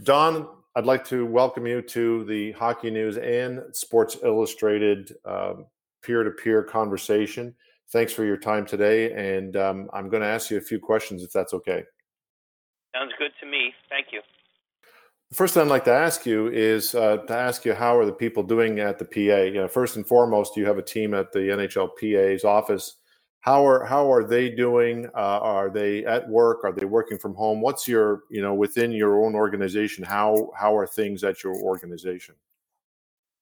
Don, I'd like to welcome you to the Hockey News and Sports Illustrated peer to peer conversation. Thanks for your time today. And um, I'm going to ask you a few questions if that's okay. Sounds good to me. Thank you. The first thing I'd like to ask you is uh, to ask you how are the people doing at the PA? You know, first and foremost, you have a team at the NHL PA's office. How are how are they doing? Uh, are they at work? Are they working from home? What's your you know within your own organization? How how are things at your organization?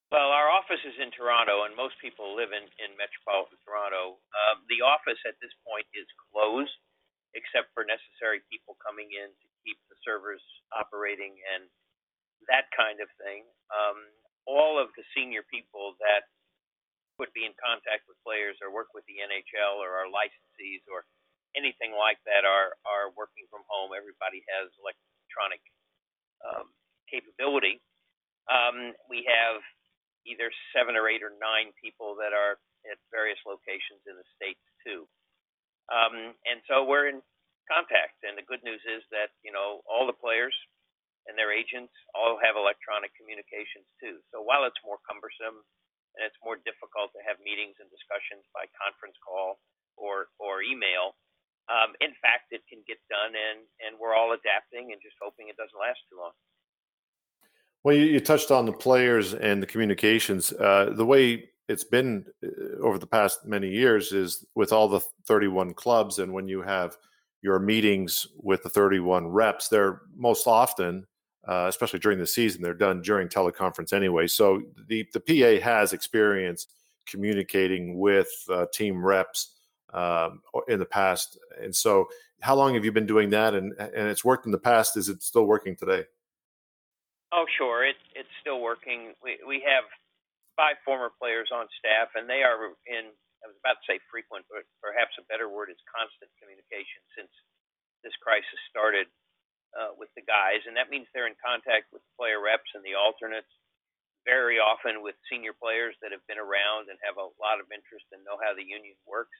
Well, our office is in Toronto, and most people live in in metropolitan Toronto. Um, the office at this point is closed, except for necessary people coming in to keep the servers operating and that kind of thing. Um, all of the senior people that would be in contact with players or work with the NHL or our licensees or anything like that are are working from home. Everybody has electronic um, capability. Um, we have either seven or eight or nine people that are at various locations in the states too, um, and so we're in contact. And the good news is that you know all the players and their agents all have electronic communications too. So while it's more cumbersome and it's more difficult to have meetings and discussions by conference call or or email, um, in fact, it can get done, and and we're all adapting and just hoping it doesn't last too long. Well, you, you touched on the players and the communications. Uh, the way it's been uh, over the past many years is with all the 31 clubs, and when you have your meetings with the 31 reps, they're most often uh, especially during the season. They're done during teleconference anyway. So the, the PA has experience communicating with uh, team reps um, in the past. And so, how long have you been doing that? And, and it's worked in the past. Is it still working today? Oh, sure. It, it's still working. We, we have five former players on staff, and they are in, I was about to say frequent, but perhaps a better word is constant communication since this crisis started uh, with the guys, and that means they're in contact with the player reps and the alternates. Very often with senior players that have been around and have a lot of interest and know how the union works,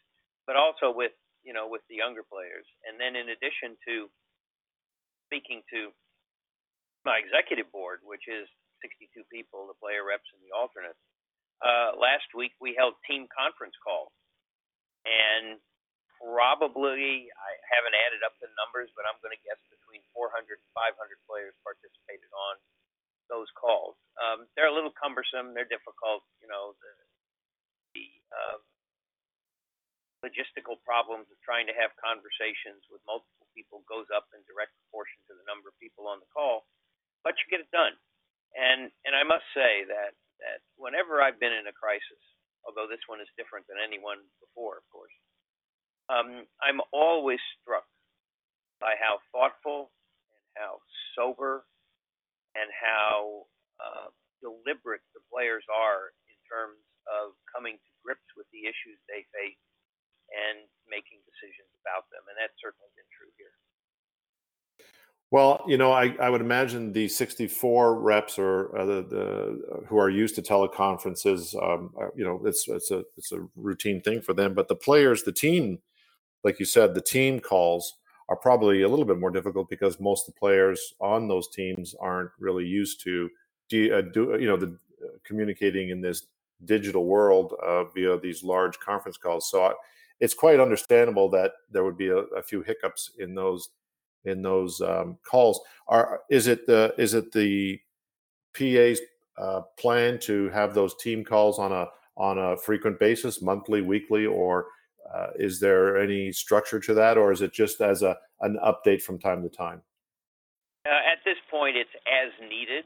but also with you know with the younger players. And then in addition to speaking to my executive board, which is 62 people, the player reps and the alternates. Uh, last week we held team conference calls, and probably I haven't added up the numbers, but I'm going to guess between 400 and 500 players participated on those calls. Um, they're a little cumbersome. They're difficult. You know, the, the uh, logistical problems of trying to have conversations with multiple people goes up in direct proportion to the number of people on the call, but you get it done. And and I must say that that whenever I've been in a crisis, although this one is different than any one before, of course, um, I'm always struck by how thoughtful and how sober and how uh, deliberate the players are in terms of coming to grips with the issues they face and making decisions about them. And that's certainly been true here. Well, you know, I, I would imagine the 64 reps or uh, the, the who are used to teleconferences, um, uh, you know, it's it's a it's a routine thing for them. But the players, the team like you said, the team calls are probably a little bit more difficult because most of the players on those teams aren't really used to do, uh, do you know the uh, communicating in this digital world uh, via these large conference calls. So I, it's quite understandable that there would be a, a few hiccups in those in those um, calls. Are is it the is it the PA's uh, plan to have those team calls on a on a frequent basis, monthly, weekly, or uh, is there any structure to that, or is it just as a an update from time to time? Uh, at this point, it's as needed.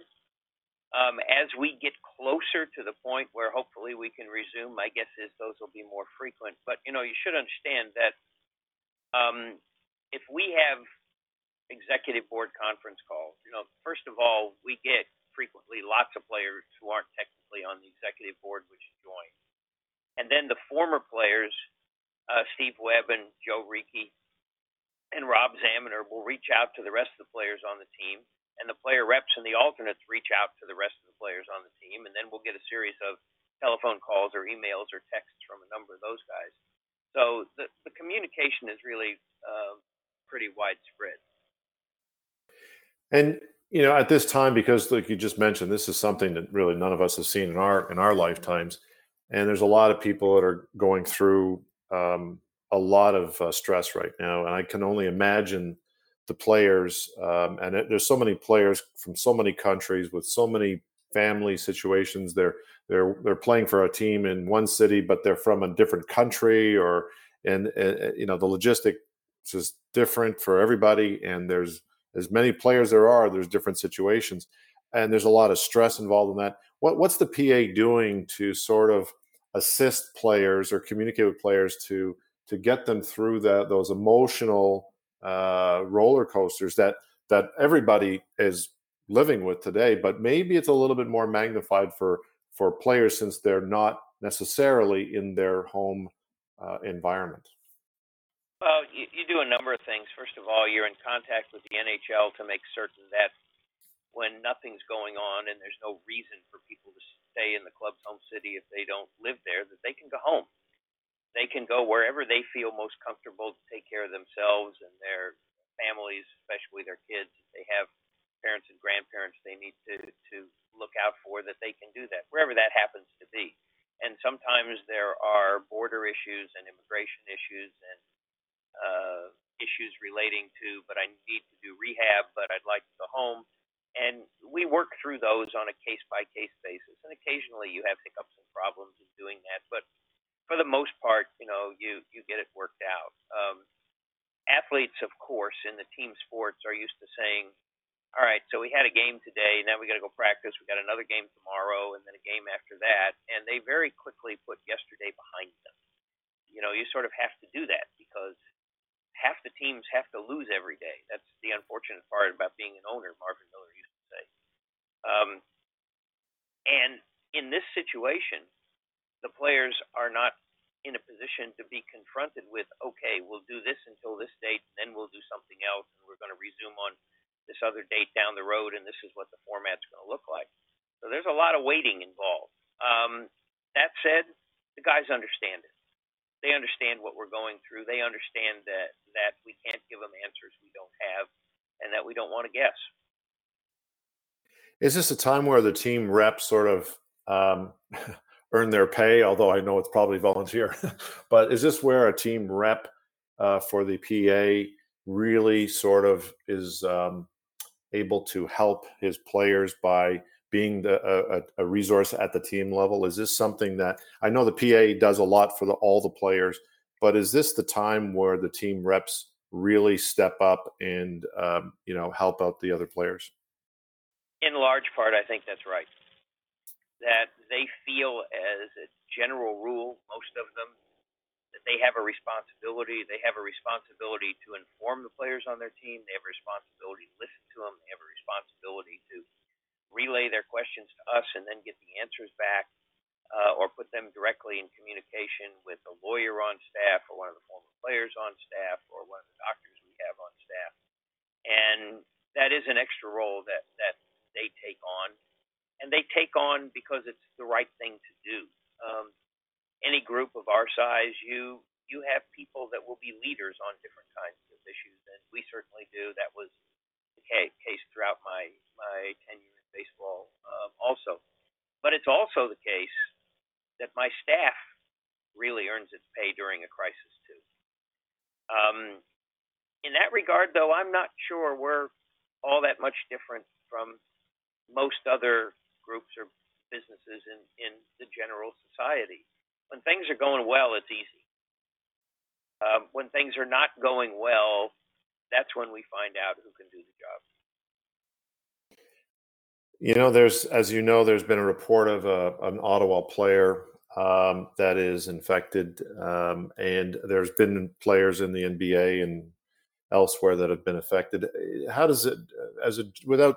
Um, as we get closer to the point where hopefully we can resume, my guess is those will be more frequent. But you know, you should understand that um, if we have executive board conference calls. You know, first of all, we get frequently lots of players who aren't technically on the executive board which join. And then the former players, uh, Steve Webb and Joe Reekie and Rob Zamuner will reach out to the rest of the players on the team, and the player reps and the alternates reach out to the rest of the players on the team, and then we'll get a series of telephone calls or emails or texts from a number of those guys. So the, the communication is really uh, pretty widespread. And you know, at this time, because like you just mentioned, this is something that really none of us have seen in our in our lifetimes, and there's a lot of people that are going through um, a lot of uh, stress right now, and I can only imagine the players. Um, and it, there's so many players from so many countries with so many family situations. They're they're they're playing for a team in one city, but they're from a different country, or and uh, you know the logistics is different for everybody, and there's as many players there are, there's different situations, and there's a lot of stress involved in that. What what's the PA doing to sort of assist players or communicate with players to to get them through that those emotional uh, roller coasters that that everybody is living with today, but maybe it's a little bit more magnified for for players since they're not necessarily in their home uh, environment. Well, you, you do a number of things. First of all, you're in contact with the NHL to make certain that when nothing's going on and there's no reason for people to stay in the club's home city if they don't live there, that they can go home. They can go wherever they feel most comfortable to take care of themselves and their families, especially their kids. If they have parents and grandparents they need to to look out for, that they can do that wherever that happens to be. And sometimes there are border issues and immigration issues and uh, issues relating to, but I need to do rehab, but I'd like to go home. And we work through those on a case by case basis. And occasionally you have hiccups and problems in doing that, but for the most part, you know, you you get it worked out. Um, athletes, of course, in the team sports are used to saying, "All right, so we had a game today. Now we got to go practice. We got another game tomorrow, and then a game after that." And they very quickly put yesterday behind them. You know, you sort of have to do that because half the teams have to lose every day. That's the unfortunate part about being an owner, Marvin Miller used to say. Um, and in this situation, the players are not in a position to be confronted with, okay, we'll do this until this date, and then we'll do something else, and we're going to resume on this other date down the road, and this is what the format's going to look like. So there's a lot of waiting involved. Um, that said, the guys understand it they understand what we're going through. They understand that that we can't give them answers we don't have, and that we don't want to guess. Is this a time where the team reps sort of um, earn their pay? Although I know it's probably volunteer, but is this where a team rep uh, for the PA really sort of is um, able to help his players by being the, a, a, resource at the team level? Is this something that I know the PA does a lot for the, all the players, but is this the time where the team reps really step up and um, you know help out the other players? In large part, I think that's right. That they feel, as a general rule, most of them, that they have a responsibility. They have a responsibility to inform the players on their team. They have a responsibility to listen to them. They have a responsibility to relay their questions to us and then get the answers back, uh, or put them directly in communication with a lawyer on staff, or one of the former players on staff, or one of the doctors we have on staff. And that is an extra role that that they take on, and they take on because it's the right thing to do. Um, any group of our size, you you have people that will be leaders on different kinds of issues, and we certainly do. That was the case throughout my my tenure baseball um, also. But it's also the case that my staff really earns its pay during a crisis too. Um, in that regard, though, I'm not sure we're all that much different from most other groups or businesses in, in the general society. When things are going well, it's easy. Um, when things are not going well, that's when we find out who can do the job. You know, there's, as you know, there's been a report of a, an Ottawa player um, that is infected, um, and there's been players in the NBA and elsewhere that have been affected. How does it, as a without,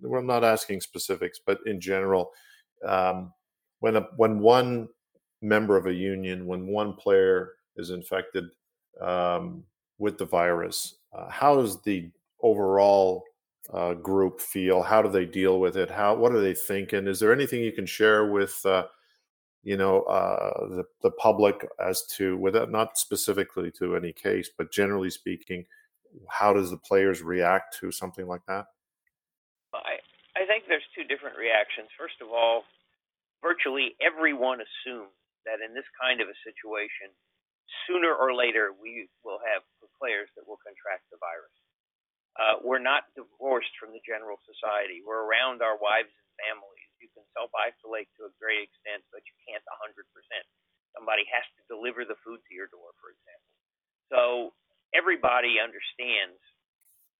well, I'm not asking specifics, but in general, um, when a, when one member of a union, when one player is infected um, with the virus, uh, how does the overall uh, group feel? How do they deal with it? How what are they thinking? Is there anything you can share with uh, you know uh, the the public as to without not specifically to any case, but generally speaking, how does the players react to something like that? I I think there's two different reactions. First of all, virtually everyone assumes that in this kind of a situation, sooner or later we will have players that will contract the virus. Uh, we're not divorced from the general society. We're around our wives and families. You can self isolate to a great extent, but you can't 100%. Somebody has to deliver the food to your door, for example. So everybody understands,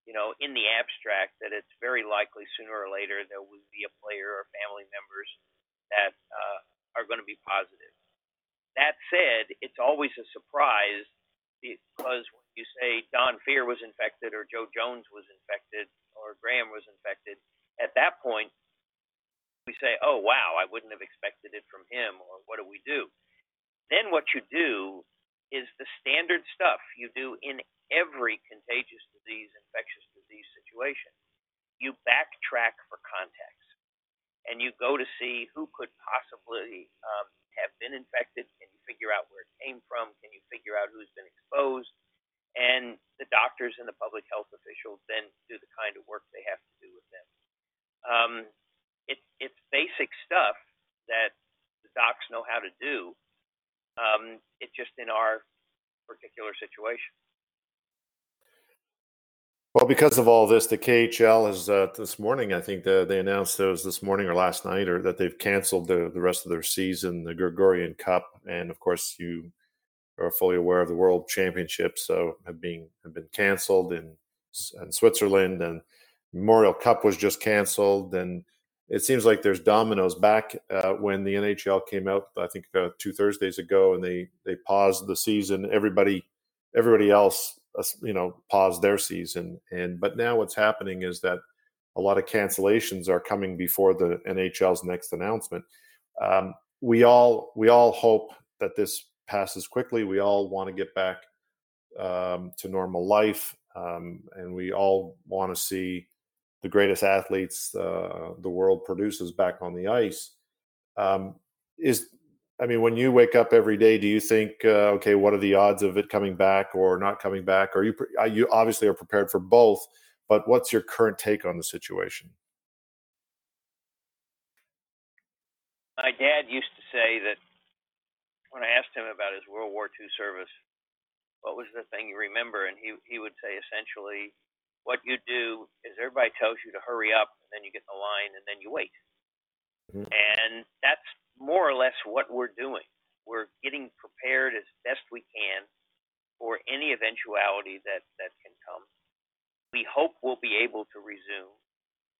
you know, in the abstract, that it's very likely sooner or later there will be a player or family members that uh, are going to be positive. That said, it's always a surprise because when you say Don Fehr was infected or Joe Jones was infected or Graeme was infected, at that point we say, oh wow, I wouldn't have expected it from him, or what do we do? Then what you do is the standard stuff you do in every contagious disease, infectious disease situation. You backtrack for context, and you go to see who could possibly um, have been infected. Can you figure out where it came from? Can you figure out who's been exposed? And the doctors and the public health officials then do the kind of work they have to do with them. Um, it, it's basic stuff that the docs know how to do. Um, it's just in our particular situation. Well, because of all this, the KHL has uh, this morning. I think the, they announced it was this morning or last night, or that they've canceled the, the rest of their season, the Gagarin Cup, and of course you are fully aware of the World Championships, so have been have been canceled in in Switzerland, and Memorial Cup was just canceled, and it seems like there's dominoes back uh, when the NHL came out. I think uh, two Thursdays ago, and they they paused the season. Everybody everybody else you know paused their season and but now what's happening is that a lot of cancellations are coming before the NHL's next announcement. Um, we all we all hope that this passes quickly. We all want to get back um, to normal life, um, and we all want to see the greatest athletes uh, the world produces back on the ice. Um, is I mean, when you wake up every day, do you think, uh, okay, what are the odds of it coming back or not coming back? Or you you obviously are prepared for both, but what's your current take on the situation? My dad used to say that when I asked him about his World War II service, what was the thing you remember? And he he would say essentially, what you do is everybody tells you to hurry up, and then you get in the line, and then you wait. Mm-hmm. And that's more or less what we're doing. We're getting prepared as best we can for any eventuality that, that can come. We hope we'll be able to resume.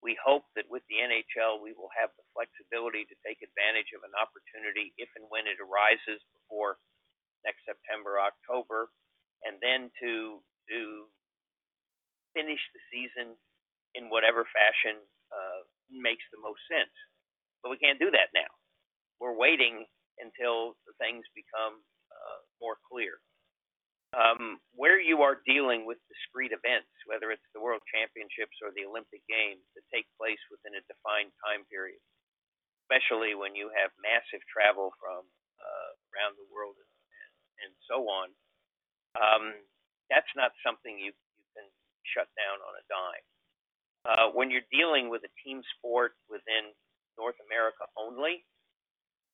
We hope that with the NHL, we will have the flexibility to take advantage of an opportunity if and when it arises before next September, October, and then to to finish the season in whatever fashion uh, makes the most sense. But we can't do that now we're waiting until things become uh, more clear. Um, where you are dealing with discrete events, whether it's the World Championships or the Olympic Games that take place within a defined time period, especially when you have massive travel from uh, around the world and, and, so on, um, that's not something you, you can shut down on a dime. Uh, when you're dealing with a team sport within North America only,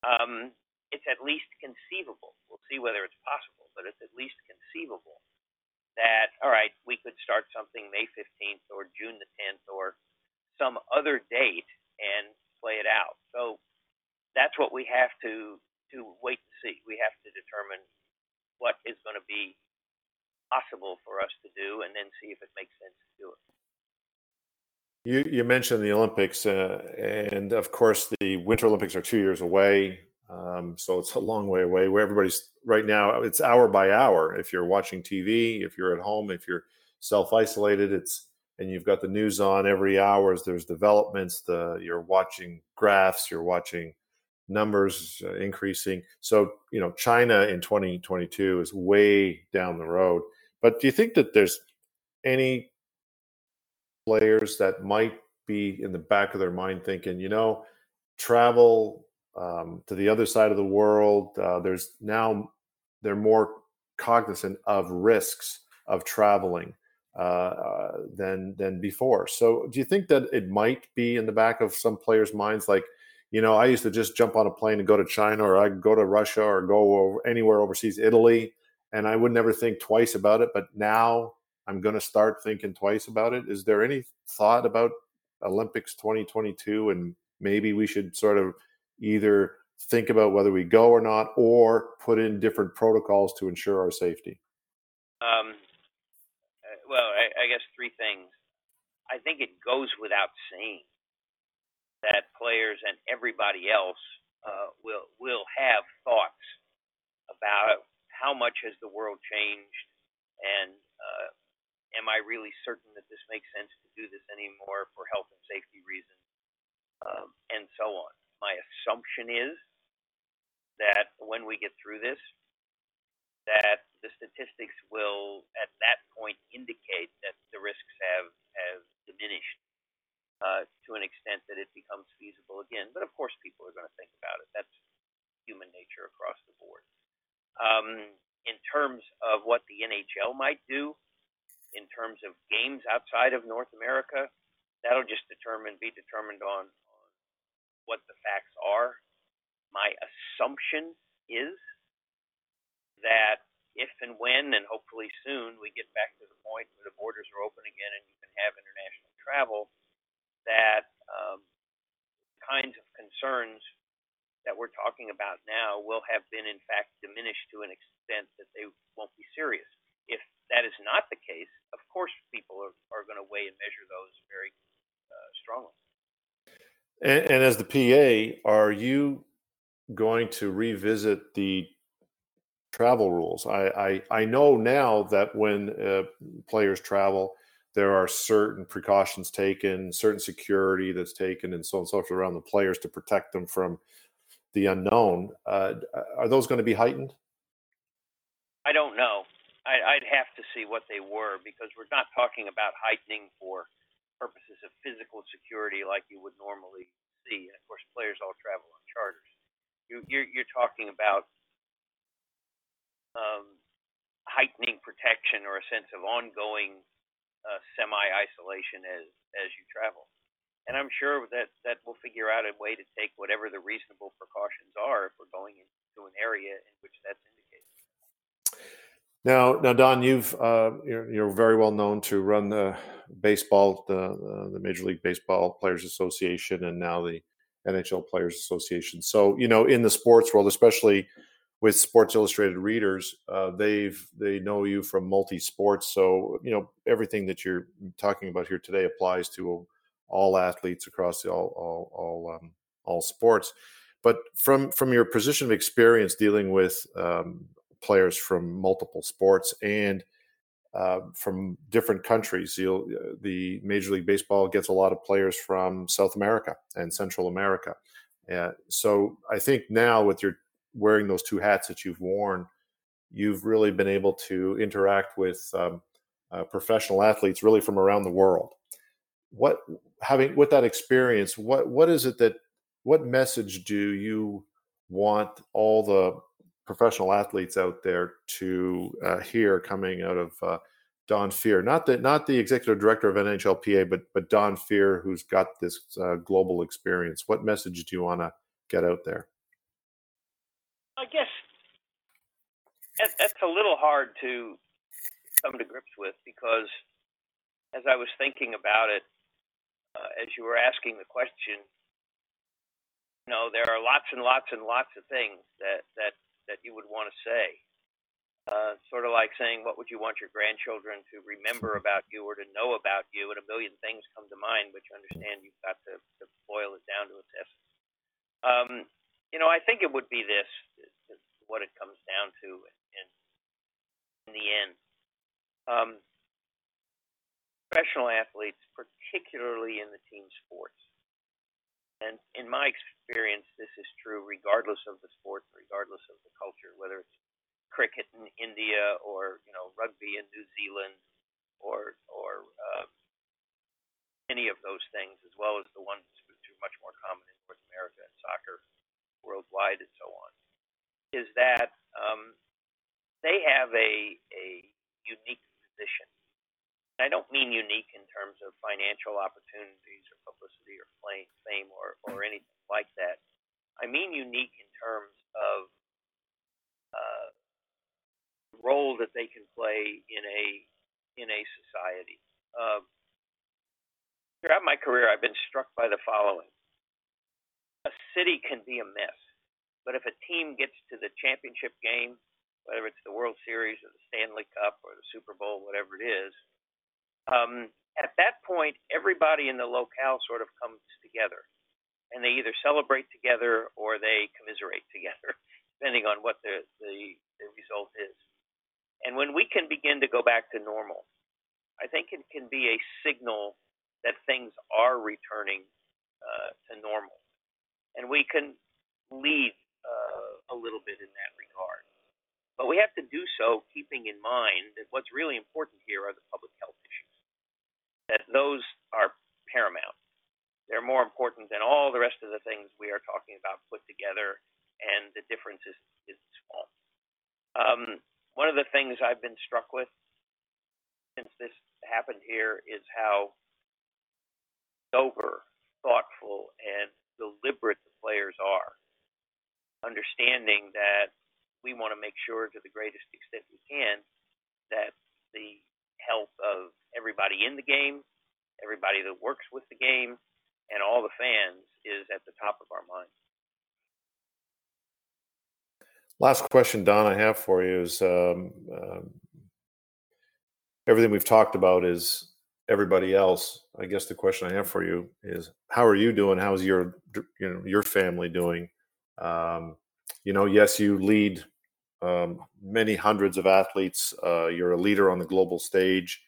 um, it's at least conceivable. We'll see whether it's possible, but it's at least conceivable that, all right, we could start something May 15th or June the 10th or some other date and play it out. So that's what we have to to wait to see. We have to determine what is going to be possible for us to do, and then see if it makes sense to do it. You, you mentioned the Olympics, uh, and of course, the Winter Olympics are two years away. Um, so it's a long way away. Where everybody's right now, it's hour by hour. If you're watching TV, if you're at home, if you're self isolated. It's and you've got the news on every hour as there's developments. The you're watching graphs, you're watching numbers uh, increasing. So you know, China in 2022 is way down the road. But do you think that there's any players that might be in the back of their mind thinking, you know, travel um, to the other side of the world. Uh, there's now they're more cognizant of risks of traveling uh, uh, than than before. So, do you think that it might be in the back of some players' minds, like, you know, I used to just jump on a plane and go to China, or I go to Russia, or go over anywhere overseas, Italy, and I would never think twice about it. But now I'm going to start thinking twice about it. Is there any thought about Olympics 2022 and maybe we should sort of either think about whether we go or not, or put in different protocols to ensure our safety? Um, uh, well, I, I guess three things. I think it goes without saying that players and everybody else uh, will will have thoughts about how much has the world changed, and uh, am I really certain that this makes sense to do this anymore for health and safety reasons, um, and so on. My assumption is that when we get through this, that the statistics will, at that point, indicate that the risks have have diminished uh, to an extent that it becomes feasible again. But of course, people are going to think about it. That's human nature across the board. Um, in terms of what the NHL might do, in terms of games outside of North America, that'll just determine be determined on, on what the facts are my assumption is that if and when, and hopefully soon, we get back to the point where the borders are open again and you can have international travel, that um, kinds of concerns that we're talking about now will have been, in fact, diminished to an extent that they won't be serious. If that is not the case, of course, people are, are going to weigh and measure those very uh, strongly. And, and as the PA, are you going to revisit the travel rules. I, I, I know now that when uh, players travel, there are certain precautions taken, certain security that's taken, and so on and so forth around the players to protect them from the unknown. Uh, are those going to be heightened? I don't know. I, would have to see what they were because we're not talking about heightening for physical security like you would normally see. And of course, players all travel on charters you, you're, you're talking about um, heightening protection or a sense of ongoing uh, semi-isolation as as you travel. And I'm sure that that we'll figure out a way to take whatever the reasonable precautions are if we're going into an area in which that's indicated. Now, now, Don, you've uh, you're, you're, very well known to run the baseball, the uh, the Major League Baseball Players Association, and now the NHL Players Association. So, you know, in the sports world, especially with Sports Illustrated readers, uh, they've they know you from multi sports. So, you know, everything that you're talking about here today applies to all athletes across the, all all all, um, all sports. But from from your position of experience dealing with um, players from multiple sports and uh, from different countries. You'll, uh, the Major League Baseball gets a lot of players from South America and Central America. Uh, so I think now with your wearing those two hats that you've worn, you've really been able to interact with um, uh, professional athletes really from around the world. What having with that experience, what what is it that what message do you want all the professional athletes out there to uh, hear coming out of uh, Don Fehr, not the not the executive director of NHLPA, but but Don Fehr, who's got this uh, global experience. What message do you want to get out there? I guess that, that's a little hard to come to grips with because as I was thinking about it, uh, as you were asking the question, you know, there are lots and lots and lots of things that that that you would want to say. Uh, sort of like saying, what would you want your grandchildren to remember about you or to know about you? And a million things come to mind, but you understand you've got to, to boil it down to its essence. Um, you know, I think it would be this, what it comes down to in, in the end. Um, professional athletes, particularly in the team sports. And in my experience, this is true regardless of the sport, regardless of the culture, whether it's cricket in India or you know rugby in New Zealand or or uh, any of those things, as well as the ones which are much more common in North America and soccer worldwide and so on, is that um, they have a a unique position I don't mean unique in terms of financial opportunities or publicity or fame or, or anything like that. I mean unique in terms of uh, role that they can play in a in a society. Uh, throughout my career, I've been struck by the following: a city can be a mess, but if a team gets to the championship game, whether it's the World Series or the Stanley Cup or the Super Bowl, whatever it is, um, at that point, everybody in the locale sort of comes together, and they either celebrate together or they commiserate together, depending on what the, the, the result is. And when we can begin to go back to normal, I think it can be a signal that things are returning uh, to normal, and we can lead uh, a little bit in that regard. But we have to do so keeping in mind that what's really important here are the public health issues that those are paramount. They're more important than all the rest of the things we are talking about put together, and the difference is, is small. Um, one of the things I've been struck with since this happened here is how sober, thoughtful, and deliberate the players are, understanding that we want to make sure to the greatest extent we can that the health of everybody in the game, everybody that works with the game, and all the fans is at the top of our mind. Last question, Don, I have for you is um, um, everything we've talked about is everybody else. I guess the question I have for you is, how are you doing? How's your you know your family doing? Um, you know, yes, you lead um, many hundreds of athletes. Uh, you're a leader on the global stage,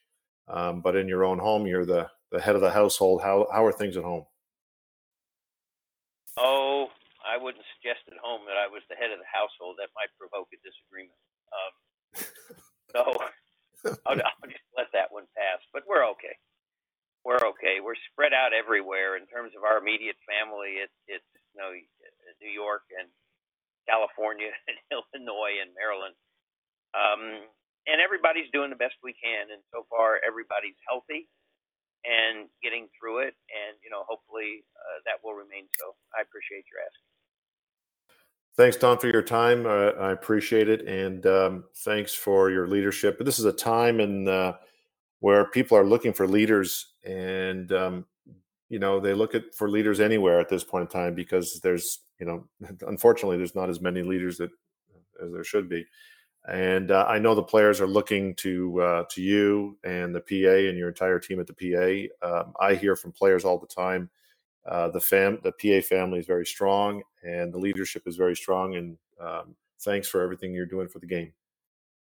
um, but in your own home, you're the, the head of the household. How how are things at home? Oh, I wouldn't suggest at home that I was the head of the household. That might provoke a disagreement. Um, so I'll, I'll just let that one pass. But we're okay. We're okay. We're spread out everywhere in terms of our immediate family. It's it's you know New York and California and Illinois and Maryland. Um, and everybody's doing the best we can. And so far, everybody's healthy and getting through it. And, you know, hopefully uh, that will remain so. I appreciate your asking. Thanks, Don, for your time. Uh, I appreciate it. And um, thanks for your leadership. But This is a time in, uh, where people are looking for leaders and um, you know they look at for leaders anywhere at this point in time because there's you know unfortunately there's not as many leaders that as there should be and uh, I know the players are looking to uh, to you and the PA and your entire team at the PA. Um, I hear from players all the time. Uh, the fam, the PA family is very strong, and the leadership is very strong. And um, thanks for everything you're doing for the game.